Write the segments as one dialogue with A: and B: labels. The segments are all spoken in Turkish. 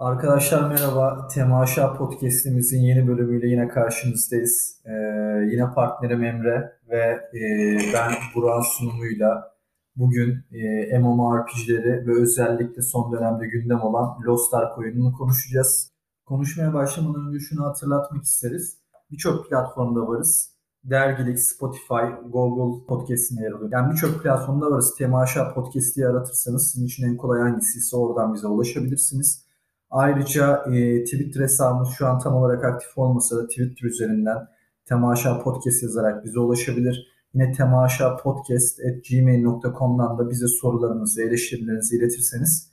A: Arkadaşlar merhaba. Temaşa Podcast'imizin yeni bölümüyle yine karşınızdayız. Ee, yine partnerim Emre ve e, ben Burak'ın sunumuyla bugün e, MMORPG'leri ve özellikle son dönemde gündem olan Lost Ark oyununu konuşacağız. Konuşmaya başlamadan önce şunu hatırlatmak isteriz. Birçok platformda varız. Dergilik, Spotify, Google Podcast'ine yer alıyor. Yani birçok platformda varız. Temaşa Podcast diye aratırsanız sizin için en kolay hangisiyse oradan bize ulaşabilirsiniz. Ayrıca e, Twitter hesabımız şu an tam olarak aktif olmasa da Twitter üzerinden Temaşa Podcast yazarak bize ulaşabilir. Yine temaşapodcast.gmail.com'dan da bize sorularınızı, eleştirilerinizi iletirseniz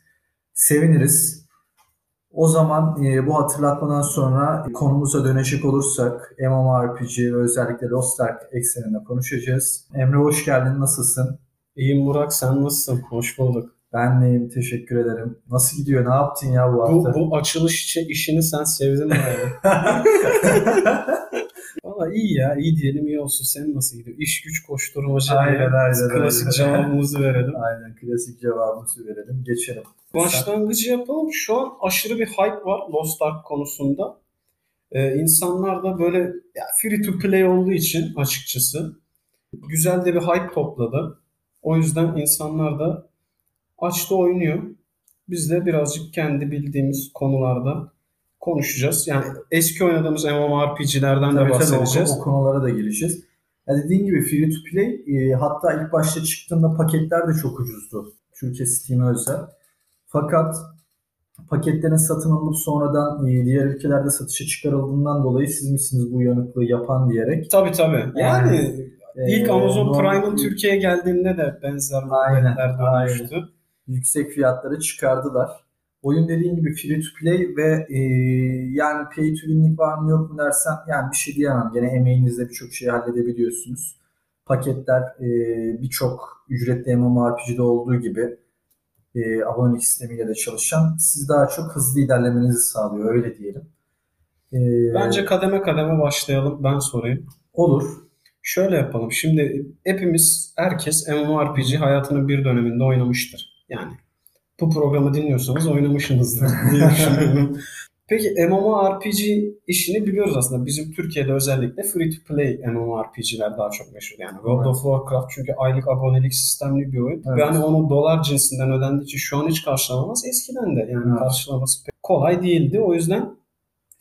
A: seviniriz. O zaman e, bu hatırlatmadan sonra konumuza dönecek olursak MMORPG ve özellikle Lost Ark ekseninde konuşacağız. Emre hoş geldin, nasılsın?
B: İyiyim Burak, sen nasılsın? Hoş bulduk.
A: Ben neyim, teşekkür ederim. Nasıl gidiyor, ne yaptın ya bu hafta?
B: Bu, bu açılış için işini sen sevdin mi? Valla iyi ya, iyi diyelim iyi olsun. Sen nasıl gidiyor? İş güç koşturmaca.
A: Aynen, aynen,
B: Klasik
A: aynen.
B: cevabımızı verelim.
A: Aynen, klasik cevabımızı verelim. Geçelim.
B: Başlangıcı yapalım. Şu an aşırı bir hype var Lost Ark konusunda. Ee, insanlar da böyle ya free to play olduğu için açıkçası güzel de bir hype topladı. O yüzden insanlar da açtı oynuyor. Biz de birazcık kendi bildiğimiz konularda konuşacağız. Yani eski oynadığımız MMORPG'lerden de
A: Tabii tabii o,
B: bahsedeceğiz.
A: o konulara da gireceğiz. Ya dediğin gibi free to play e, hatta ilk başta çıktığında paketler de çok ucuzdu. Türkiye Steam'e özel. Fakat paketlerin satın alınıp sonradan e, diğer ülkelerde satışa çıkarıldığından dolayı siz misiniz bu uyanıklığı yapan diyerek.
B: Tabii tabii. Yani ilk
A: e,
B: Amazon
A: normal-
B: Prime'ın Türkiye'ye geldiğinde de benzer muhabbetler dönmüştü.
A: Yüksek fiyatları çıkardılar. Oyun dediğin gibi free to play ve e, yani pay to win'lik var mı yok mu dersen yani bir şey diyemem. Gene emeğinizle birçok şeyi halledebiliyorsunuz. Paketler e, birçok ücretli MMORPG'de olduğu gibi e, abonelik sistemiyle de çalışan siz daha çok hızlı ilerlemenizi sağlıyor öyle diyelim. E,
B: Bence kademe kademe başlayalım. Ben sorayım.
A: olur.
B: Şöyle yapalım. Şimdi hepimiz, herkes MMORPG hayatının bir döneminde oynamıştır. Yani bu programı dinliyorsanız oynamışsınızdır diye düşünüyorum. Peki MMORPG işini biliyoruz aslında. Bizim Türkiye'de özellikle free to play MMORPG'ler daha çok meşhur. Yani World
A: Evet.
B: of Warcraft çünkü aylık abonelik sistemli bir oyun.
A: Evet.
B: Ve hani onu dolar cinsinden ödendiği için şu an hiç karşılanamaz. Eskiden de yani
A: Evet.
B: karşılaması pek kolay değildi. O yüzden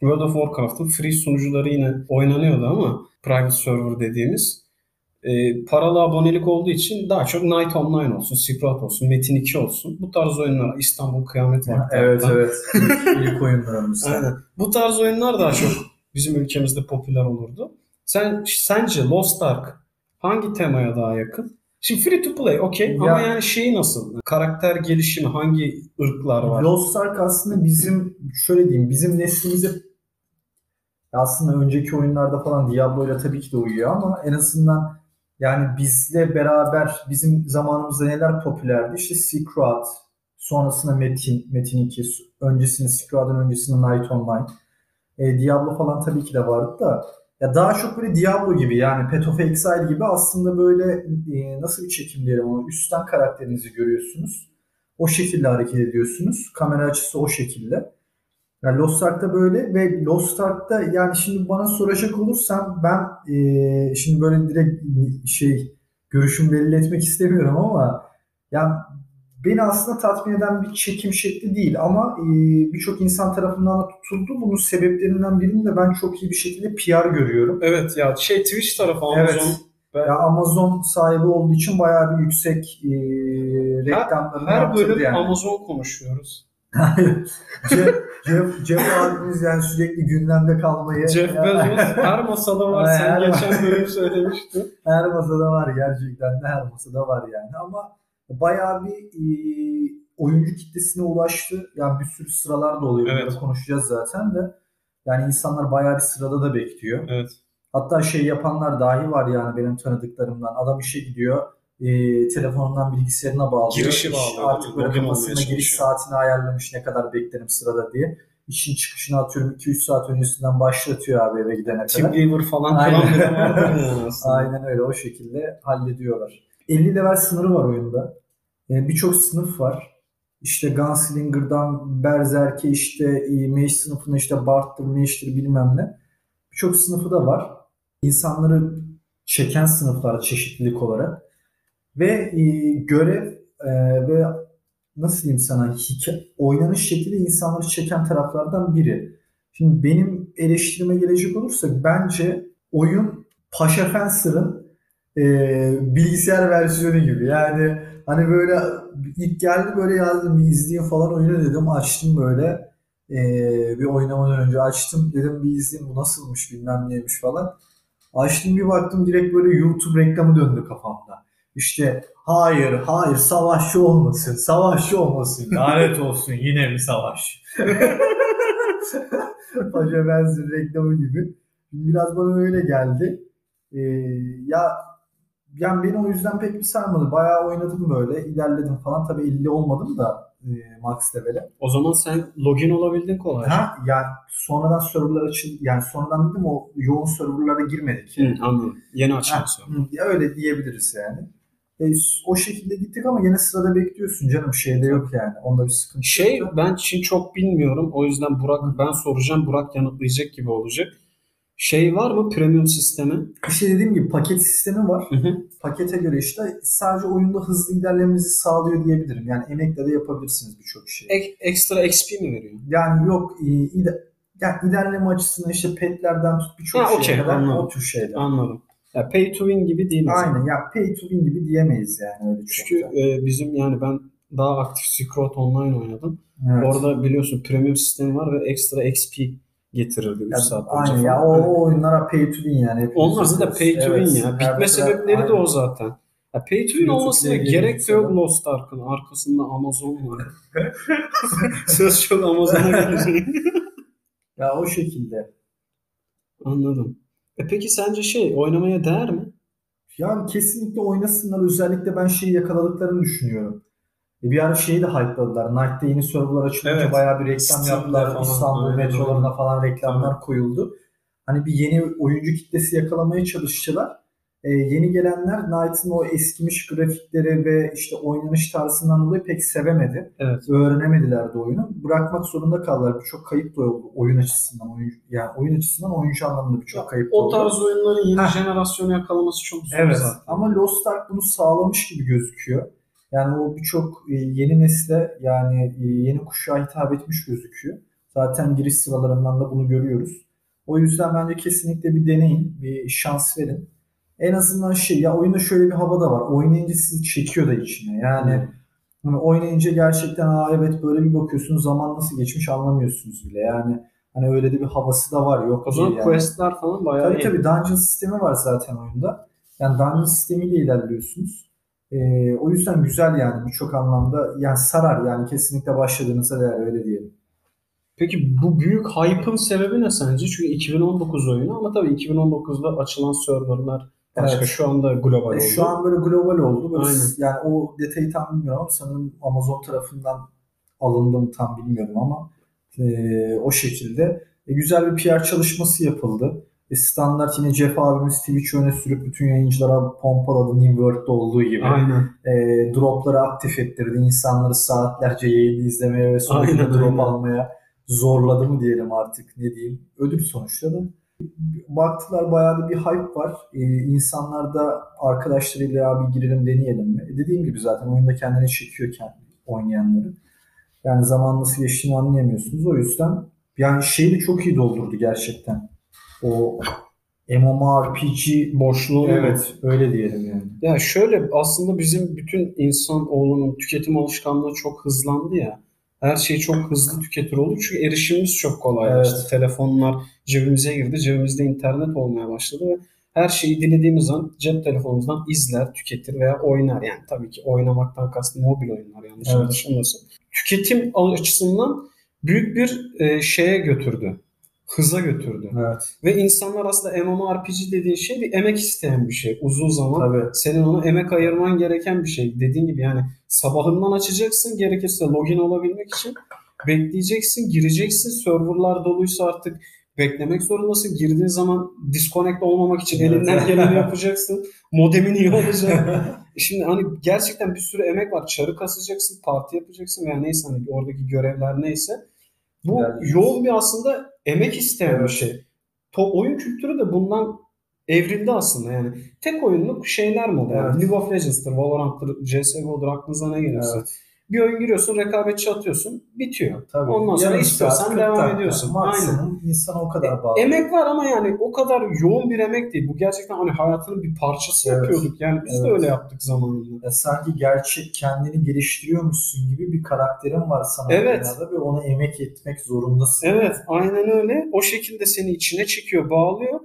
B: World of Warcraft'ın free sunucuları yine oynanıyordu ama private server dediğimiz e, paralı abonelik olduğu için daha çok Night Online olsun, Road olsun, Metin 2 olsun. Bu tarz oyunlar İstanbul Kıyamet Vakti.
A: Evet evet. İlk, oyunlarımız.
B: Aynen. Bu tarz oyunlar daha çok bizim ülkemizde popüler olurdu. Sen sence Lost Ark hangi temaya daha yakın? Şimdi free to play okey ama
A: Ya-
B: yani şeyi nasıl? Karakter gelişimi hangi ırklar var?
A: Lost Ark aslında bizim şöyle diyeyim bizim neslimize aslında önceki oyunlarda falan Diablo ile tabii ki de uyuyor ama en azından yani bizle beraber bizim zamanımızda neler popülerdi? İşte Road, sonrasında Metin, Metin 2, öncesinde Road'ın öncesinde Night Online. E, Diablo falan tabii ki de vardı da ya daha çok böyle Diablo gibi yani Path of Exile gibi aslında böyle e, nasıl bir çekim diyelim onu üstten karakterinizi görüyorsunuz. O şekilde hareket ediyorsunuz. Kamera açısı o şekilde. Yani Lost Ark'ta böyle ve Lost Ark'ta yani şimdi bana soracak olursan ben e, şimdi böyle direkt şey görüşümü belli etmek istemiyorum ama yani beni aslında tatmin eden bir çekim şekli değil ama e, birçok insan tarafından da tutuldu. Bunun sebeplerinden birini de ben çok iyi bir şekilde PR görüyorum.
B: Evet ya şey Twitch tarafı Amazon
A: Evet.
B: ve
A: Ya Amazon sahibi olduğu için bayağı bir yüksek e, reklamlarını
B: her
A: yaptırdı
B: bölüm
A: yani.
B: Amazon konuşuyoruz.
A: Jeff, Jeff, Jeff abimiz yani sürekli gündemde kalmayı
B: Jeff Bezos her masada var. Sen geçen bölüm söylemiştin.
A: her masada var gerçekten de her masada var yani ama bayağı bir e, oyuncu kitlesine ulaştı. Yani bir sürü sıralar da oluyor.
B: Evet.
A: Bunları konuşacağız zaten de. Yani insanlar bayağı bir sırada da bekliyor.
B: Evet.
A: Hatta şey yapanlar dahi var yani benim tanıdıklarımdan. Adam işe gidiyor. E, telefonundan bilgisayarına bağlıyor.
B: Girişi
A: İş
B: bağlıyor.
A: Artık böyle kafasında giriş saatini ayarlamış ne kadar beklerim sırada diye. İşin çıkışını atıyorum 2-3 saat öncesinden başlatıyor abi eve gidene kadar.
B: Teamweaver falan
A: Aynen. Aynen öyle o şekilde hallediyorlar. 50 level sınırı var oyunda. Yani Birçok sınıf var. işte Gunslinger'dan Berserk'e işte e, Mage sınıfına işte Bard'dır, Mage'dir bilmem ne. Birçok sınıfı da var. İnsanları çeken sınıflar çeşitlilik olarak. Ve e, görev e, ve nasıl diyeyim sana hikaye, oynanış şekli insanları çeken taraflardan biri. Şimdi benim eleştirime gelecek olursak bence oyun Paşa Fencer'ın e, bilgisayar versiyonu gibi. Yani hani böyle ilk geldi böyle yazdım bir izleyeyim falan oyunu dedim. Açtım böyle e, bir oynamadan önce açtım. Dedim bir izleyeyim bu nasılmış bilmem neymiş falan. Açtım bir baktım direkt böyle YouTube reklamı döndü kafamda. İşte hayır hayır savaşçı olmasın savaşçı olmasın lanet olsun yine mi savaş? Paşa Benzin reklamı gibi. Biraz bana öyle geldi. Ee, ya yani beni o yüzden pek bir sarmadı. Bayağı oynadım böyle. ilerledim falan. Tabii 50 olmadım da e, max level'e.
B: O zaman sen login olabildin kolay.
A: Ha yani sonradan serverlar açıldı. Yani sonradan dedim o yoğun serverlara girmedik.
B: Hı, anladım. Yeni
A: ya öyle diyebiliriz yani. E, o şekilde gittik ama yine sırada bekliyorsun canım. Şeyde yok yani. Onda bir sıkıntı
B: Şey
A: yok.
B: ben Çin çok bilmiyorum. O yüzden Burak ben soracağım. Burak yanıtlayacak gibi olacak. Şey var mı premium sistemi?
A: İşte dediğim gibi paket sistemi var.
B: Hı hı.
A: Pakete göre işte sadece oyunda hızlı ilerlememizi sağlıyor diyebilirim. Yani emekle de yapabilirsiniz birçok şeyi.
B: Ek- ekstra XP mi veriyor?
A: Yani yok e, ide- yani ilerleme açısından işte petlerden tut birçok şeye
B: okey,
A: kadar
B: anladım.
A: o tür şeyler.
B: Anladım. Ya pay to win gibi değil.
A: Aynen ya pay to win gibi diyemeyiz yani öyle.
B: Çünkü e, bizim yani ben daha aktif Road Online oynadım.
A: Evet.
B: Orada biliyorsun premium sistemi var ve ekstra XP getirirdi 3
A: Ya,
B: saat boyunca
A: aynen ya o,
B: Evet.
A: o oyunlara pay to win yani. Hepimiz
B: Onlar da pay to win ya.
A: Evet,
B: Bitme sebepleri de
A: aynen.
B: o zaten. Ya pay to win olmasına gerek de yok. Lost Ark'ın. Arkasında Amazon var. Söz çok Amazon'a gelecek.
A: Ya o şekilde.
B: Anladım. E peki sence şey oynamaya değer mi?
A: Yani kesinlikle oynasınlar. Özellikle ben şeyi yakaladıklarını düşünüyorum. E bir ara şeyi de hype'ladılar. Night'te yeni serverlar açılınca
B: Evet.
A: bayağı bir reklam
B: Steam'de
A: yaptılar.
B: falan,
A: İstanbul
B: aynen
A: metrolarına
B: öyle.
A: falan reklamlar koyuldu. Hani bir yeni oyuncu kitlesi yakalamaya çalıştılar. E, yeni gelenler Knight'ın o eskimiş grafikleri ve işte oynanış tarzından dolayı pek sevemedi.
B: Evet.
A: Öğrenemediler de oyunu. Bırakmak zorunda kaldılar. Birçok kayıp da oldu oyun açısından. Oyuncu, yani oyun açısından oyuncu anlamında birçok kayıp da
B: O
A: oldu.
B: tarz oyunların yeni
A: Heh.
B: jenerasyonu yakalaması çok zor
A: Evet
B: zaten.
A: ama Lost Ark bunu sağlamış gibi gözüküyor. Yani o birçok e, yeni nesle yani e, yeni kuşağa hitap etmiş gözüküyor. Zaten giriş sıralarından da bunu görüyoruz. O yüzden bence kesinlikle bir deneyin, bir şans verin. En azından şey ya oyunda şöyle bir hava da var. Oynayınca sizi çekiyor da içine. Yani hani oynayınca gerçekten Aa, evet böyle bir bakıyorsunuz zaman nasıl geçmiş anlamıyorsunuz bile. Yani hani öyle de bir havası da var. Yok
B: O zaman
A: yani.
B: questler falan bayağı
A: Tabii
B: iyi.
A: tabii dungeon sistemi var zaten oyunda. Yani dungeon sistemiyle ilerliyorsunuz. Ee, o yüzden güzel yani birçok anlamda. Yani sarar yani kesinlikle başladığınızda değer öyle diyelim.
B: Peki bu büyük hype'ın sebebi ne sence? Çünkü 2019 oyunu ama tabii 2019'da açılan serverlar başka.
A: Evet.
B: Şu anda global
A: E,
B: oldu.
A: şu an böyle global oldu. Böyle
B: Aynen.
A: yani o detayı tam bilmiyorum ama sanırım Amazon tarafından alındı mı tam bilmiyorum ama e, o şekilde. E, güzel bir PR çalışması yapıldı. E, standart yine Jeff abimiz Twitch öne sürüp bütün yayıncılara pompaladı New World'da olduğu gibi.
B: Aynen.
A: e, dropları aktif ettirdi. İnsanları saatlerce yayını izlemeye ve
B: Aynen,
A: drop
B: aynen.
A: almaya zorladı mı diyelim artık ne diyeyim. Ödül sonuçta da. Baktılar bayağı da bir hype var. E, insanlar da arkadaşlarıyla ya bir girelim deneyelim mi? E, dediğim gibi zaten oyunda kendini çekiyor kendi oynayanları. Yani zaman nasıl geçtiğini anlayamıyorsunuz. O yüzden yani şeyi de çok iyi doldurdu gerçekten. O MMORPG
B: Boşluğu
A: evet öyle diyelim yani.
B: Ya şöyle aslında bizim bütün insan oğlunun tüketim alışkanlığı çok hızlandı ya. Her şeyi çok hızlı tüketir oldu. Çünkü erişimimiz çok kolaylaştı.
A: Evet.
B: Telefonlar cebimize girdi. Cebimizde internet olmaya başladı ve her şeyi dilediğimiz an cep telefonumuzdan izler, tüketir veya oynar. Yani tabii ki oynamaktan kastım mobil oyunlar yanlış
A: Evet.
B: anlaşılmasın. Tüketim açısından büyük bir e, şeye götürdü. Hıza götürdü.
A: Evet.
B: Ve insanlar aslında MMORPG dediğin şey bir emek isteyen bir şey. Uzun zaman
A: Tabii.
B: senin ona emek ayırman gereken bir şey. Dediğin gibi yani sabahından açacaksın gerekirse login olabilmek için bekleyeceksin, gireceksin. Serverlar doluysa artık beklemek zorundasın. Girdiğin zaman disconnect olmamak için
A: Evet.
B: elinden geleni yapacaksın. Modemin iyi olacak. Şimdi hani gerçekten bir sürü emek var. Çarı kasacaksın, parti yapacaksın veya neyse hani oradaki görevler neyse. Bu
A: Yani-
B: yoğun bir aslında emek isteyen bir şey. To oyun kültürü de bundan evrildi aslında yani. Tek oyunluk şeyler mi?
A: Evet.
B: League of Legends'tır, Valorant'tır, CSGO'dur aklınıza ne gelirse.
A: Evet.
B: Bir oyun giriyorsun, rekabetçi atıyorsun, bitiyor.
A: Tabii.
B: Ondan sonra istiyorsan
A: saat, 40
B: devam
A: dakika.
B: ediyorsun.
A: Maksimum insan o kadar bağlı.
B: Emek var ama yani o kadar yoğun bir emek değil. Bu gerçekten hani hayatının bir parçası
A: Evet.
B: yapıyorduk. Yani biz de
A: Evet.
B: öyle yaptık zamanında.
A: Ya sanki gerçek kendini geliştiriyormuşsun gibi bir karakterin var sana
B: Evet.
A: ve ona emek etmek zorundasın.
B: Evet, aynen öyle. O şekilde seni içine çekiyor, bağlıyor.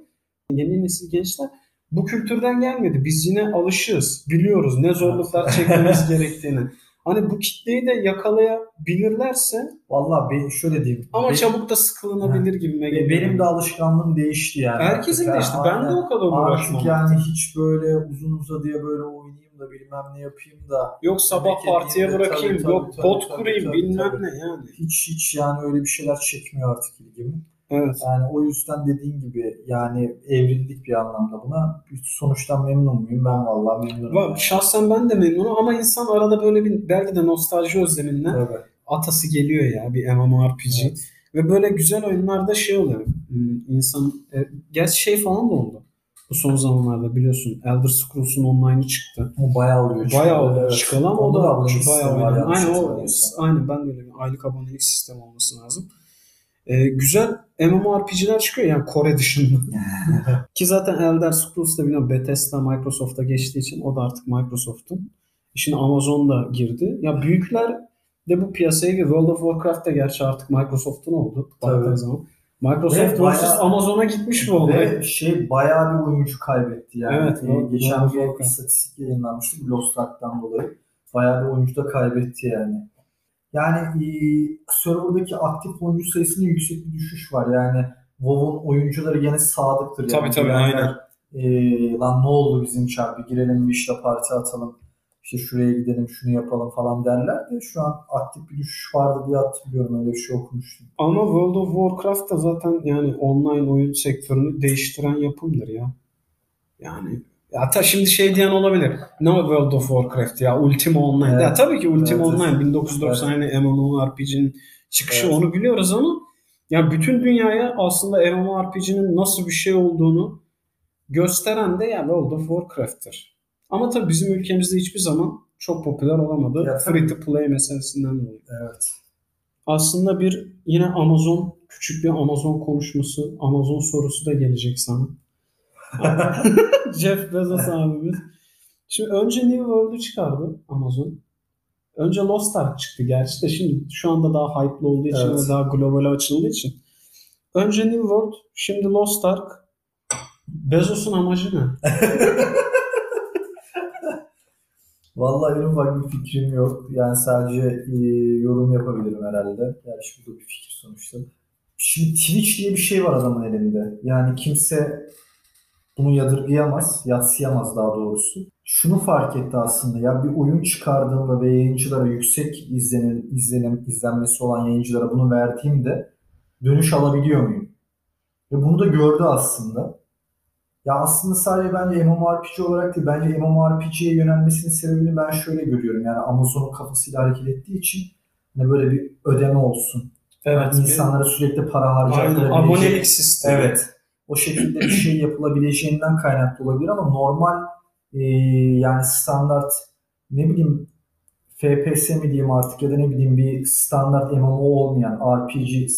B: Yeni nesil gençler bu kültürden gelmedi. Biz yine alışığız. Biliyoruz ne zorluklar çekmemiz gerektiğini. Hani bu kitleyi de yakalayabilirlerse
A: Vallahi ben şöyle diyeyim.
B: ama
A: Benim-
B: çabuk da sıkılınabilir gibime
A: Ve
B: geliyor.
A: benim de alışkanlığım değişti yani.
B: Herkesin
A: Artık
B: değişti.
A: yani
B: Ben de o kadar uğraşmam.
A: Artık yani hiç böyle uzun uzadıya böyle oynayayım da bilmem ne yapayım da
B: Yok sabah partiye
A: de
B: bırakayım,
A: tabii,
B: yok
A: tabii,
B: pot
A: tabii,
B: kurayım
A: tabii,
B: bilmem
A: tabii.
B: ne yani.
A: hiç hiç yani öyle bir şeyler çekmiyor artık ilgimi.
B: Evet.
A: Yani o yüzden dediğin gibi yani evrildik bir anlamda buna. Sonuçtan memnun muyum? Ben vallahi memnunum.
B: Va-
A: yani.
B: Şahsen ben de memnunum ama insan arada böyle bir belki de nostalji özleminden
A: Evet.
B: atası geliyor ya bir MMORPG.
A: Evet.
B: Ve böyle güzel oyunlarda şey oluyor. Hmm, İnsan e, gerçi şey falan da oldu. Bu son zamanlarda biliyorsun Elder Scrolls'un online'ı çıktı.
A: O bayağı oluyor.
B: Bayağı oldu
A: evet.
B: çıkalı ama o da
A: abonelik
B: bayağı
A: var yanlış
B: Aynen o aynen ben de öyle bir aylık abonelik sistemi olması lazım. E, güzel MMORPG'ler çıkıyor yani Kore dışında. Ki zaten Elder Scrolls da biliyorum Bethesda Microsoft'a geçtiği için o da artık Microsoft'un. Şimdi Amazon da girdi. Ya büyükler de bu piyasaya girdi. World of Warcraft da gerçi artık Microsoft'un oldu. baktığın zaman. Microsoft
A: bayağı-
B: Amazon'a gitmiş bu olay.
A: Ve şey bayağı bir oyuncu kaybetti yani.
B: Evet,
A: Ee, geçen bir istatistik yayınlanmıştı Lost Ark'tan dolayı. Bayağı bir oyuncu da kaybetti yani. Yani e, serverdaki aktif oyuncu sayısında yüksek bir düşüş var. Yani WoW'un oyuncuları gene sadıktır. Yani.
B: Tabii, tabii,
A: Bilenler, e, lan ne oldu bizim çarpı girelim bir işte parti atalım. İşte şuraya gidelim şunu yapalım falan derler de şu an aktif bir düşüş vardı diye hatırlıyorum öyle bir şey okumuştum.
B: Ama World of Warcraft da zaten yani online oyun sektörünü değiştiren yapımdır ya. Yani ya ta şimdi şey diyen olabilir. Ne World of Warcraft ya Ultima Online.
A: Evet.
B: Ya tabii ki Ultima
A: Evet,
B: Online
A: evet.
B: 1990 MMORPG'nin çıkışı
A: Evet.
B: onu biliyoruz ama ya bütün dünyaya aslında MMORPG'nin nasıl bir şey olduğunu gösteren de ya World of Warcraft'tır. Ama tabii bizim ülkemizde hiçbir zaman çok popüler olamadı.
A: Ya.
B: Free to play meselesinden dolayı.
A: Evet.
B: Aslında bir yine Amazon küçük bir Amazon konuşması, Amazon sorusu da gelecek sana. Jeff Bezos abimiz. Şimdi önce New World'u çıkardı Amazon. Önce Lost Ark çıktı gerçi de şimdi şu anda daha hype'lı olduğu için
A: Evet.
B: ve daha global açıldığı için. Önce New World, şimdi Lost Ark. Bezos'un amacı ne?
A: Vallahi benim ufak bir fikrim yok. Yani sadece e, yorum yapabilirim herhalde. Gerçi bu da bir fikir sonuçta. Şimdi Twitch diye bir şey var adamın elinde. Yani kimse bunu yadırgayamaz, yatsıyamaz daha doğrusu. Şunu fark etti aslında ya bir oyun çıkardığımda ve yayıncılara yüksek izlenim, izlenim, izlenmesi olan yayıncılara bunu verdiğimde dönüş alabiliyor muyum? Ve bunu da gördü aslında. Ya aslında sadece bence MMORPG olarak değil, bence MMORPG'ye yönelmesinin sebebini ben şöyle görüyorum. Yani Amazon'un kafasıyla hareket ettiği için hani böyle bir ödeme olsun.
B: Evet.
A: İnsanlara sürekli para
B: Aynen,
A: harcayabilecek.
B: abonelik sistemi.
A: Evet. O şekilde bir şey yapılabileceğinden kaynaklı olabilir ama normal e, yani standart ne bileyim FPS mi diyeyim artık ya da ne bileyim bir standart MMO olmayan RPG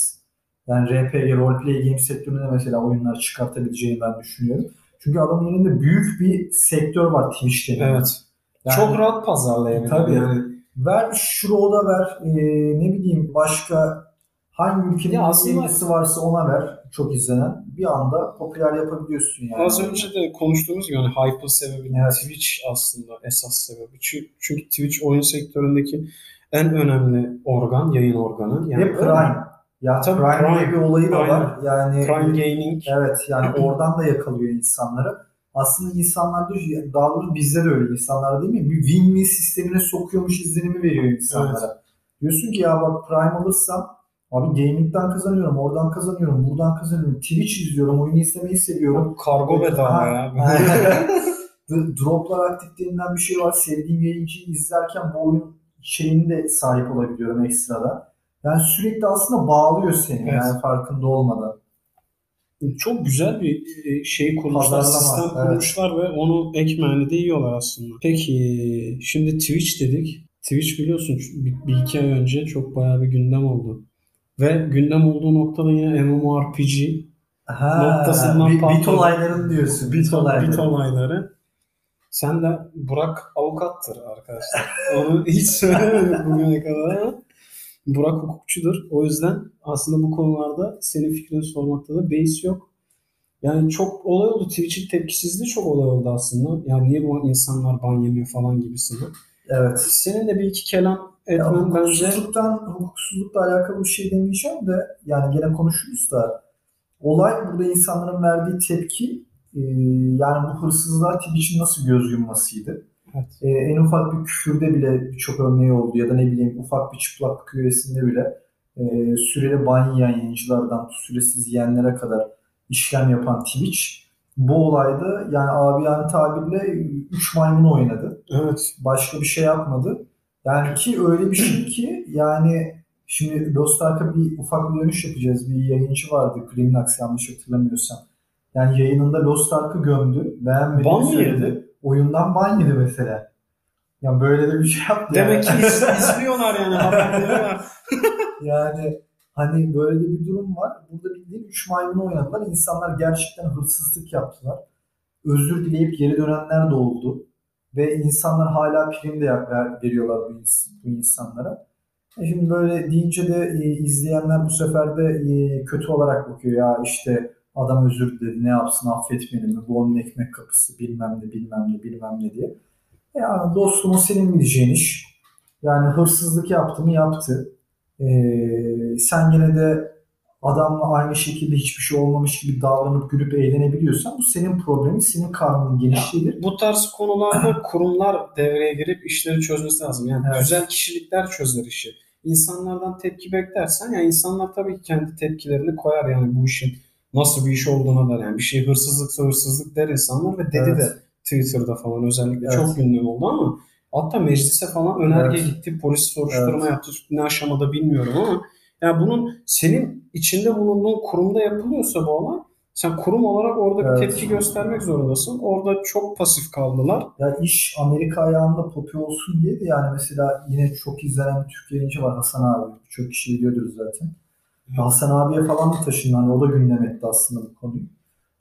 A: yani RPG, roleplay game sektöründe mesela oyunlar çıkartabileceğini ben düşünüyorum. Çünkü adamın elinde büyük bir sektör var Twitch'te.
B: Evet.
A: Yani-
B: Çok rahat pazarlayabilir.
A: Tabii.
B: Yani.
A: Ver şunu da ver. Ee, ne bileyim başka hangi ülkenin
B: Ya aslında-
A: yayıncısı varsa ona ver. Çok izlenen. Bir anda popüler yapabiliyorsun yani.
B: Az önce de konuştuğumuz gibi hani hype'ın sebebi
A: Evet.
B: Twitch aslında esas sebebi. Çünkü, çünkü Twitch oyun sektöründeki en önemli organ, yayın organı. Yani
A: Ve Prime. Ya
B: Tabii
A: Prime,
B: Prime.
A: bir olayı da var. Yani
B: Prime Gaming.
A: Evet yani oradan da yakalıyor insanları. Aslında insanlar diyor ki, daha doğrusu bizde de öyle insanlar değil mi? Bir win-win sistemine sokuyormuş izlenimi veriyor insanlara. Diyorsun ki ya bak Prime alırsam abi gaming'den kazanıyorum, oradan kazanıyorum, buradan kazanıyorum. Twitch izliyorum, oyunu izlemeyi seviyorum.
B: Kargo bedava ya.
A: Droplar aktif denilen bir şey var. Sevdiğim yayıncıyı izlerken bu oyun şeyini de sahip olabiliyorum ekstradan. Yani sürekli aslında bağlıyor seni
B: Evet.
A: yani farkında olmadan.
B: Çok güzel bir e, şey kurmuşlar,
A: Pazarlama,
B: sistem
A: evet.
B: kurmuşlar ve onu ekmeğini de yiyorlar aslında. Peki şimdi Twitch dedik. Twitch biliyorsun bir, bir iki ay önce çok bayağı bir gündem oldu. Ve gündem olduğu noktada yine MMORPG
A: Ha,
B: Noktasından
A: bit, bit
B: patladı.
A: olaylarını diyorsun. Bit, olayları.
B: bit olayları. Sen de Burak avukattır arkadaşlar. Onu hiç söylemedik bugüne kadar ama Burak hukukçudur. O yüzden aslında bu konularda senin fikrini sormakta da beis yok. Yani çok olay oldu. Twitch'in tepkisizliği çok olay oldu aslında. Yani niye bu insanlar ban yemiyor falan gibisine.
A: Evet.
B: Senin de bir iki kelam
A: Ya,
B: etmen bence
A: hukuksuzlukla alakalı bir şey demeyeceğim de yani gene konuşuruz da olay burada insanların verdiği tepki e, yani bu hırsızlığa Twitch'in nasıl göz yummasıydı.
B: Evet.
A: E, en ufak bir küfürde bile birçok örneği oldu ya da ne bileyim ufak bir çıplaklık üyesinde bile e, süreli ban yiyen yayıncılardan süresiz yiyenlere kadar işlem yapan Twitch bu olayda yani abi yani tabirle 3 maymun oynadı
B: evet
A: başka bir şey yapmadı. Yani ki öyle bir şey ki yani şimdi Lost Ark'a bir ufak bir dönüş yapacağız. Bir yayıncı vardı Grimnax yanlış hatırlamıyorsam. Yani yayınında Lost Ark'ı gömdü. Beğenmediğini
B: Ban
A: söyledi.
B: yedi?
A: Oyundan ban yedi mesela. Ya böyle de bir şey yaptı.
B: demek
A: yani.
B: ki iz- izliyorlar yani.
A: Yani hani böyle de bir durum var. Burada bildiğin 3 maymunu oynadılar. İnsanlar gerçekten hırsızlık yaptılar. Özür dileyip geri dönenler de oldu. Ve insanlar hala prim de ver- veriyorlar bu, bu insanlara. E şimdi böyle deyince de e, izleyenler bu sefer de e, kötü olarak bakıyor. Ya işte adam özür diledi ne yapsın affetmedi mi? Bu onun ekmek kapısı bilmem ne bilmem ne bilmem ne diye. Yani dostum senin bileceğin iş. Yani hırsızlık yaptı mı yaptı. Ee, sen yine de adamla aynı şekilde hiçbir şey olmamış gibi davranıp gülüp eğlenebiliyorsan bu senin problemin, senin karnının genişliğidir.
B: Bu tarz konularda kurumlar devreye girip işleri çözmesi lazım. Yani
A: Evet.
B: güzel kişilikler çözer işi. İnsanlardan tepki beklersen ya insanlar tabii ki kendi tepkilerini koyar yani bu işin nasıl bir iş olduğuna da yani bir şey hırsızlıksa hırsızlık der insanlar ve dedi
A: Evet.
B: de Twitter'da falan özellikle
A: Evet.
B: çok gündem oldu ama hatta meclise falan önerge
A: Evet.
B: gitti. Polis soruşturma
A: Evet.
B: yaptı. Ne aşamada bilmiyorum ama yani bunun senin içinde bulunduğun kurumda yapılıyorsa bu olay sen kurum olarak orada bir
A: Evet.
B: tepki göstermek zorundasın. Orada çok pasif kaldılar.
A: Ya iş Amerika ayağında popi olsun diye de yani mesela yine çok izlenen bir Türk yayıncı var Hasan abi. Çok kişi biliyordur zaten. Hasan abiye falan da taşındı. Hani o da gündem etti aslında bu konuyu.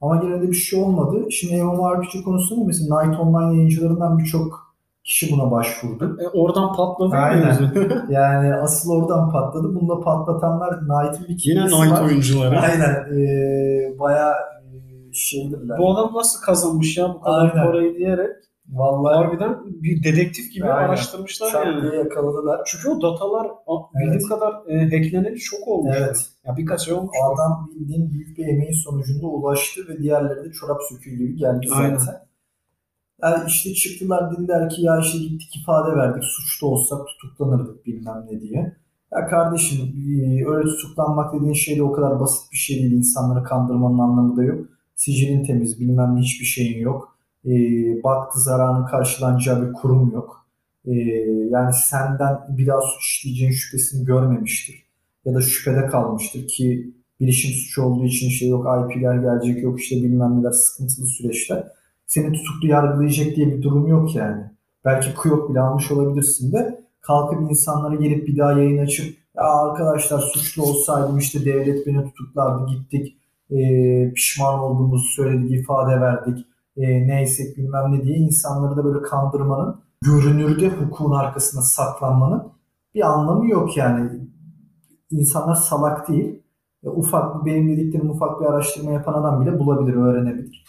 A: Ama yine de bir şey olmadı. Şimdi MMORPG konusunda mesela Night Online yayıncılarından birçok kişi buna başvurdu.
B: E, oradan patladı
A: Aynen. Yani asıl oradan patladı. Bunu da patlatanlar Knight'ın bir
B: Yine Knight
A: var.
B: oyuncuları.
A: Aynen. Ee, bayağı e, şeydirler.
B: Bu adam nasıl kazanmış ya bu kadar
A: Aynen.
B: parayı diyerek
A: Vallahi
B: harbiden bir dedektif gibi
A: Aynen.
B: araştırmışlar
A: çat
B: yani.
A: diye yakaladılar.
B: Çünkü o datalar bildiğim
A: Evet.
B: kadar e, hackleneli çok olmuş.
A: Evet.
B: Ya birkaç ay olmuş.
A: O adam bildiğin büyük bir emeğin sonucunda ulaştı ve diğerleri de çorap söküğü gibi geldi
B: Aynen.
A: zaten. Yani işte çıktılar dediler ki ya işte gittik ifade verdik suçlu olsak tutuklanırdık bilmem ne diye. Ya kardeşim öyle tutuklanmak dediğin şey de o kadar basit bir şey değil. İnsanları kandırmanın anlamı da yok. Sicilin temiz bilmem ne hiçbir şeyin yok. E, baktı zararının karşılanacağı bir kurum yok. E, yani senden bir daha suç işleyeceğin şüphesini görmemiştir. Ya da şüphede kalmıştır ki bilişim suçu olduğu için işte yok IP'ler gelecek yok işte bilmem neler sıkıntılı süreçler. Seni tutuklu yargılayacak diye bir durum yok yani. Belki kıyok bile almış olabilirsin de kalkıp insanlara gelip bir daha yayın açıp ya arkadaşlar suçlu olsaydım işte devlet beni tutuklardı gittik e, pişman olduğumuzu söyledik ifade verdik e, neysek bilmem ne diye insanları da böyle kandırmanın görünürde hukukun arkasında saklanmanın bir anlamı yok yani. İnsanlar salak değil. E, ufak benim dediklerim ufak bir araştırma yapan adam bile bulabilir, öğrenebilir.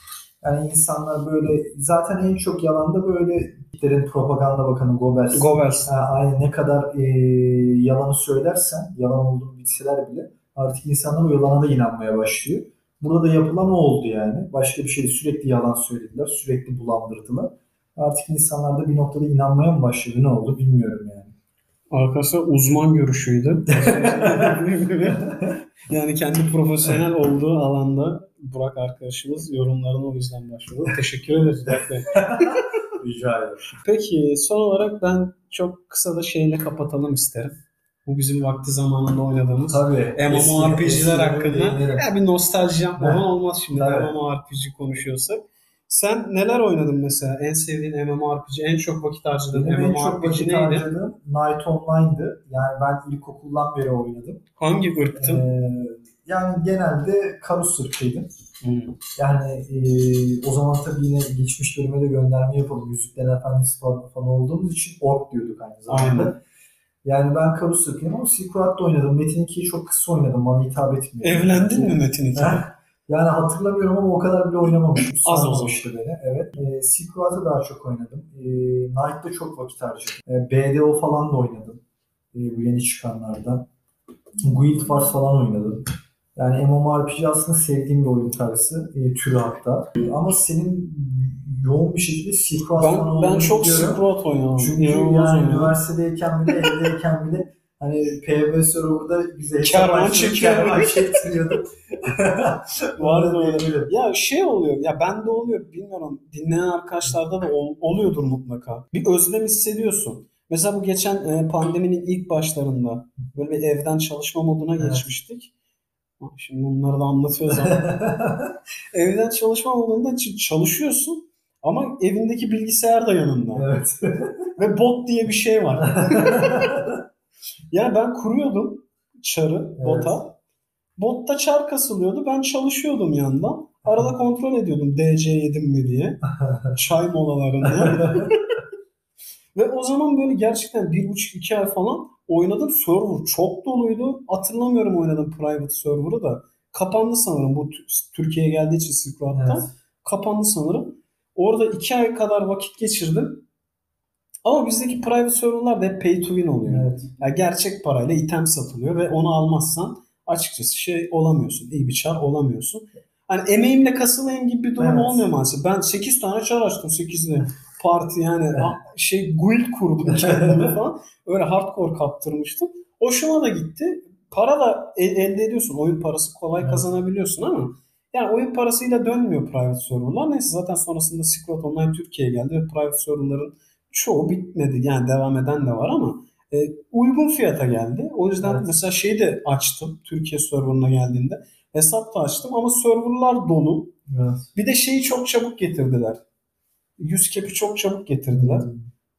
A: Yani insanlar böyle zaten en çok yalanda böyle Hitler'in propaganda bakanı Goebbels.
B: Goebbels.
A: Ha, aynı ne kadar e, yalanı söylersen, yalan olduğunu bilseler bile artık insanlar o yalana da inanmaya başlıyor. Burada da yapılan o oldu yani. Başka bir şey. Sürekli yalan söylediler, sürekli bulandırdılar. Artık insanlar da bir noktada inanmaya mı başladı, ne oldu bilmiyorum yani.
B: Arkadaşlar uzman görüşüydü. yani kendi profesyonel olduğu alanda Burak arkadaşımız yorumlarına o yüzden başvurdu. Teşekkür ederiz Burak Bey.
A: Rica ederim.
B: Peki son olarak ben çok kısa da şeyle kapatalım isterim. Bu bizim vakti zamanında oynadığımız
A: Tabii.
B: MMORPG'ler hakkında. Ya bir nostalji yapmadan olmaz şimdi
A: Tabii.
B: MMORPG konuşuyorsak. Sen neler oynadın mesela? En sevdiğin MMORPG, en çok vakit harcadığın
A: Benim en çok
B: MMORPG
A: vakit
B: neydi?
A: harcadığım Night Online'dı. Yani ben ilkokuldan beri oynadım.
B: Hangi ırktın?
A: Ee, yani genelde Karus ırkıydım.
B: Hmm.
A: Yani e, o zaman tabii yine geçmiş bölüme de gönderme yapalım. Yüzüklerin Efendisi falan, falan olduğumuz için Ork diyorduk aynı zamanda.
B: Aynen.
A: Yani ben Karus ırkıyım ama Silk Road'da oynadım. Metin 2'yi çok kısa oynadım. Bana hitap etmiyor.
B: Evlendin mi Metin 2?
A: Yani hatırlamıyorum ama o kadar bile oynamamışım.
B: Az o zaman.
A: Sarmamıştı beni. Evet. E, Silk Road'a daha çok oynadım. E, Knight'da çok vakit harcadım. E, BDO falan da oynadım. E, bu yeni çıkanlardan. Guild Wars falan oynadım. Yani MMORPG aslında sevdiğim bir oyun tarzı. E, türü hatta. E, ama senin yoğun bir şekilde falan
B: Ben, ben çok Road oynadım.
A: Çünkü yani
B: oynadım.
A: üniversitedeyken bile evdeyken bile hani PvP server'da bize
B: Kervan çekiyor.
A: kervan çektiriyordum. Onu
B: öyle.
A: diyebilirim.
B: Ya şey oluyor, ya bende oluyor bilmiyorum. Dinleyen arkadaşlarda da ol- oluyordur mutlaka. Bir özlem hissediyorsun. Mesela bu geçen e, pandeminin ilk başlarında böyle bir evden çalışma moduna
A: Evet.
B: geçmiştik. Şimdi bunları da anlatıyoruz ama. evden çalışma modunda çalışıyorsun ama evindeki bilgisayar da yanında.
A: evet.
B: Ve bot diye bir şey var. Yani ben kuruyordum çarı
A: Evet.
B: bota. Botta çar kasılıyordu. Ben çalışıyordum yandan. Arada kontrol ediyordum DC yedim mi diye. Çay molalarında. Ve o zaman böyle gerçekten bir buçuk iki ay falan oynadım. Server çok doluydu. Hatırlamıyorum oynadım private server'ı da. Kapandı sanırım bu Tü- Türkiye'ye geldiği için Silk Road'dan.
A: Evet.
B: Kapandı sanırım. Orada iki ay kadar vakit geçirdim. Ama bizdeki private server'lar da hep pay to win oluyor.
A: evet.
B: Yani gerçek parayla item satılıyor ve onu almazsan açıkçası şey olamıyorsun. iyi bir çar olamıyorsun. Hani emeğimle kasılayım gibi bir durum
A: Evet.
B: olmuyor maalesef. Ben 8 tane çar açtım 8'de. Parti yani
A: Evet.
B: a- şey guild kurdum kendime falan. Öyle hardcore kaptırmıştım. Hoşuma da gitti. Para da e- elde ediyorsun. Oyun parası kolay
A: Evet.
B: kazanabiliyorsun ama yani oyun parasıyla dönmüyor private server'lar. Neyse zaten sonrasında Road Online Türkiye'ye geldi ve private server'ların çoğu bitmedi. Yani devam eden de var ama e, uygun fiyata geldi. O yüzden
A: Evet.
B: mesela şeyi de açtım Türkiye serverına geldiğinde. Hesap da açtım ama serverlar dolu.
A: Evet.
B: Bir de şeyi çok çabuk getirdiler. 100 cap'i çok çabuk getirdiler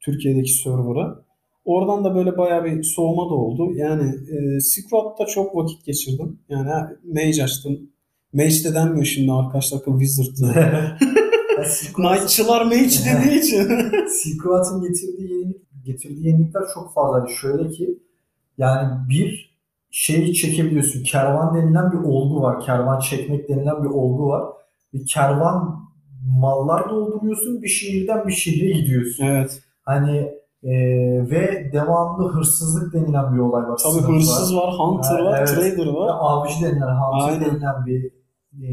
B: Türkiye'deki server'a. Oradan da böyle bayağı bir soğuma da oldu. Yani e, Silk Road'da çok vakit geçirdim. Yani Mage açtım. Mage de denmiyor şimdi arkadaşlar akıl
A: Road-
B: Knight'çılar Mage dediği için.
A: Silk Road'un getirdiği yenilik, getirdiği yenilikler çok fazla. Şöyle ki yani bir şeyi çekebiliyorsun. Kervan denilen bir olgu var. Kervan çekmek denilen bir olgu var. Bir kervan mallar dolduruyorsun. Bir şehirden bir şehre gidiyorsun.
B: evet.
A: Hani e, ve devamlı hırsızlık denilen bir olay var.
B: Tabii hırsız var, hunter
A: Ha,
B: var,
A: evet.
B: trader var.
A: avcı denilen, hunter
B: Aynen.
A: denilen bir e,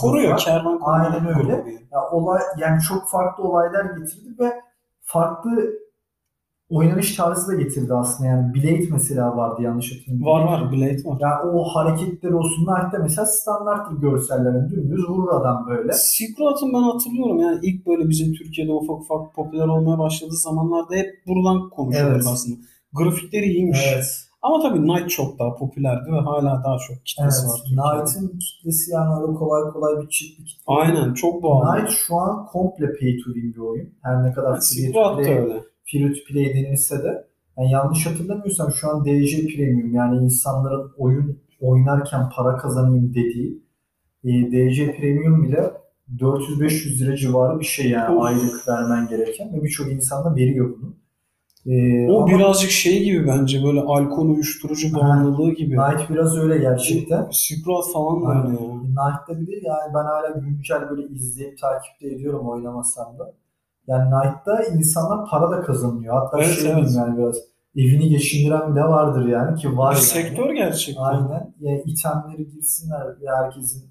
B: Koruyor
A: var.
B: kervan
A: Aynen öyle.
B: Koruyor.
A: Ya olay yani çok farklı olaylar getirdi ve farklı oynanış tarzı da getirdi aslında. Yani Blade mesela vardı yanlış hatırlamıyorum.
B: Var var, Blade var.
A: Ya o hareketleri olsun. Knight'ta mesela standart bir görsellerin dümdüz vurur adam böyle.
B: Silk Road'un ben hatırlıyorum yani ilk böyle bizim Türkiye'de ufak ufak popüler olmaya başladığı zamanlarda hep buradan konuşuyoruz
A: Evet.
B: aslında. Grafikleri iyiymiş.
A: Evet.
B: Ama tabii Knight çok daha popülerdi ve hala daha çok
A: Evet.
B: kitlesi var Türkiye'de.
A: Knight'ın kitlesi yani öyle kolay kolay bir çift bir kitle.
B: Aynen çok bağlı.
A: Knight şu an komple pay to win bir oyun. Her ne kadar free to play, free to play denilse de yani yanlış hatırlamıyorsam şu an DC Premium yani insanların oyun oynarken para kazanayım dediği e, DC Premium bile 400-500 lira civarı bir şey yani
B: Of.
A: aylık vermen gereken ve birçok insan da veriyor bunu. E,
B: O
A: ama
B: birazcık şey gibi bence böyle alkol uyuşturucu bağımlılığı gibi.
A: Knight biraz öyle gerçekten.
B: Silk Road falan da öyle ya.
A: Knight'ta bir de yani ben hala güncel böyle izleyip takipte ediyorum oynamasam da. Yani Knight'ta insanlar para da kazanıyor. Hatta
B: Evet,
A: şey
B: evet.
A: yani biraz evini geçindiren bile vardır yani ki var
B: Bir
A: yani.
B: sektör gerçekten.
A: Aynen. Yani itemleri girsinler herkesin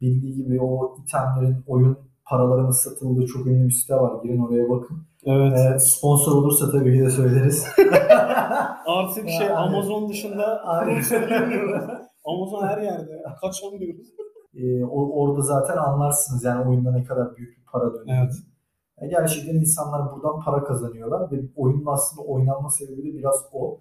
A: bildiği gibi o itemlerin oyun paralarının satıldığı çok ünlü bir site var. Girin oraya bakın.
B: Evet.
A: Ee, sponsor olursa tabii ki de söyleriz.
B: Artık şey
A: Yani-
B: Amazon dışında. Amazon her yerde. Kaçamıyoruz.
A: Ee, o- orada zaten anlarsınız yani oyunda ne kadar büyük bir para dönüyor.
B: Evet.
A: Yani gerçekten insanlar buradan para kazanıyorlar ve oyunun aslında oynanma sebebi de biraz o.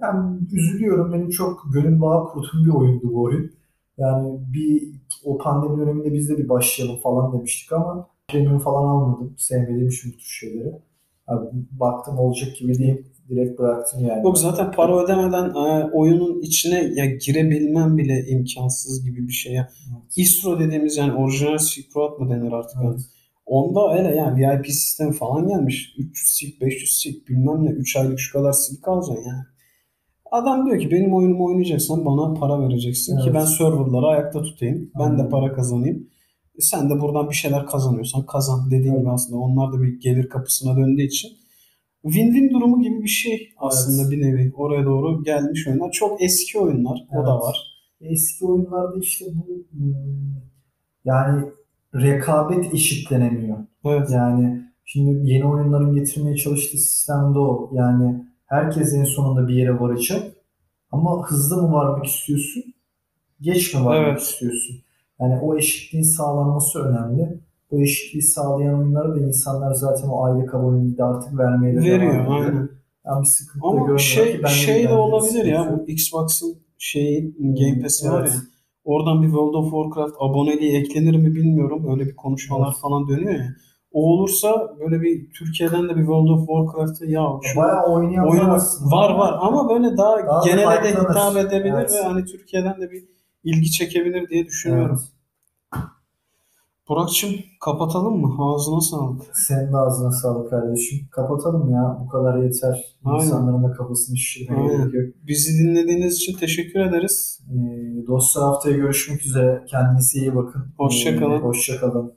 A: Yani üzülüyorum. Benim çok gönül bağı kurduğum bir oyundu bu oyun. Yani bir o pandemi döneminde biz de bir başlayalım falan demiştik ama premium falan almadım. Sevmediğim için bu tür şeyleri. Abi, baktım olacak gibi değil. Direkt bıraktım yani.
B: Yok zaten para ödemeden e, oyunun içine ya girebilmem bile imkansız gibi bir şey. ya.
A: Evet.
B: ISRO dediğimiz yani orijinal Silk Road mu denir artık?
A: Evet.
B: Onda öyle yani VIP sistem falan gelmiş. 300 silk, 500 silk bilmem ne. 3 aylık şu kadar silk alacaksın yani. Adam diyor ki benim oyunumu oynayacaksan bana para vereceksin ki
A: Evet.
B: ben serverları ayakta tutayım. Ben de
A: Aynen.
B: para kazanayım. E Sen de buradan bir şeyler kazanıyorsan kazan. Dediğin
A: Evet.
B: gibi aslında onlar da bir gelir kapısına döndüğü için win-win durumu gibi bir şey aslında bir nevi. Oraya doğru gelmiş oyunlar. Çok eski oyunlar. O da
A: Evet.
B: var.
A: Eski oyunlarda işte bu hmm, yani rekabet eşitlenemiyor.
B: Evet.
A: Yani şimdi yeni oyunların getirmeye çalıştığı sistem de o. Yani herkes en sonunda bir yere varacak. Ama hızlı mı varmak istiyorsun? Geç mi varmak
B: Evet.
A: istiyorsun? Yani o eşitliğin sağlanması önemli. Bu eşitliği sağlayan oyunları da insanlar zaten o aylık aboneliği de artık vermeye de
B: Veriyor
A: devam ediyor.
B: aynen.
A: Yani bir sıkıntı da
B: Ama
A: görmüyorum
B: şey
A: ki ben
B: şey de olabilir ya bu Xbox'ın şeyi Game Pass'i var
A: Evet.
B: ya. Oradan bir World of Warcraft aboneliği eklenir mi bilmiyorum. Öyle bir konuşmalar
A: Evet.
B: falan dönüyor ya. O olursa böyle bir Türkiye'den de bir World of Warcraft'ı ya şu
A: Bayağı oynayan
B: oyunu
A: var
B: var ama böyle daha,
A: Daha da
B: genele de hitap edebilir
A: Evet.
B: ve hani Türkiye'den de bir ilgi çekebilir diye düşünüyorum.
A: Evet.
B: Burak'cığım kapatalım mı? Ağzına sağlık.
A: Senin de ağzına sağlık kardeşim. Kapatalım ya. Bu kadar yeter.
B: Aynen.
A: İnsanların da kafasını şişirmeye
B: Aynen.
A: gerek yok.
B: Bizi dinlediğiniz için teşekkür ederiz.
A: Ee, dostlar haftaya görüşmek üzere. Kendinize iyi bakın.
B: Hoşça kalın.
A: Ee, hoşça kalın.